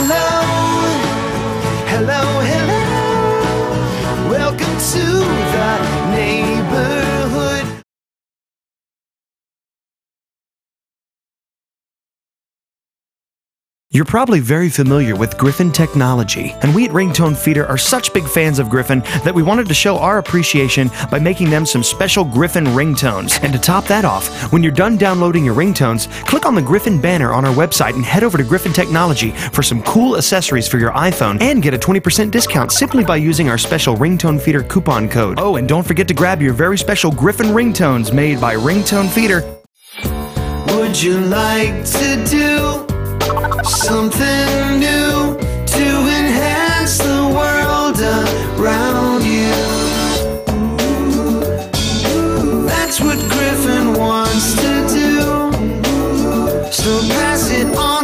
hello, hello, hello. Welcome to You're probably very familiar with Griffin technology, and we at Ringtone Feeder are such big fans of Griffin that we wanted to show our appreciation by making them some special Griffin ringtones. And to top that off, when you're done downloading your ringtones, click on the Griffin banner on our website and head over to Griffin Technology for some cool accessories for your iPhone and get a 20% discount simply by using our special Ringtone Feeder coupon code. Oh, and don't forget to grab your very special Griffin ringtones made by Ringtone Feeder. Would you like to do Something new to enhance the world around you. That's what Griffin wants to do. So pass it on.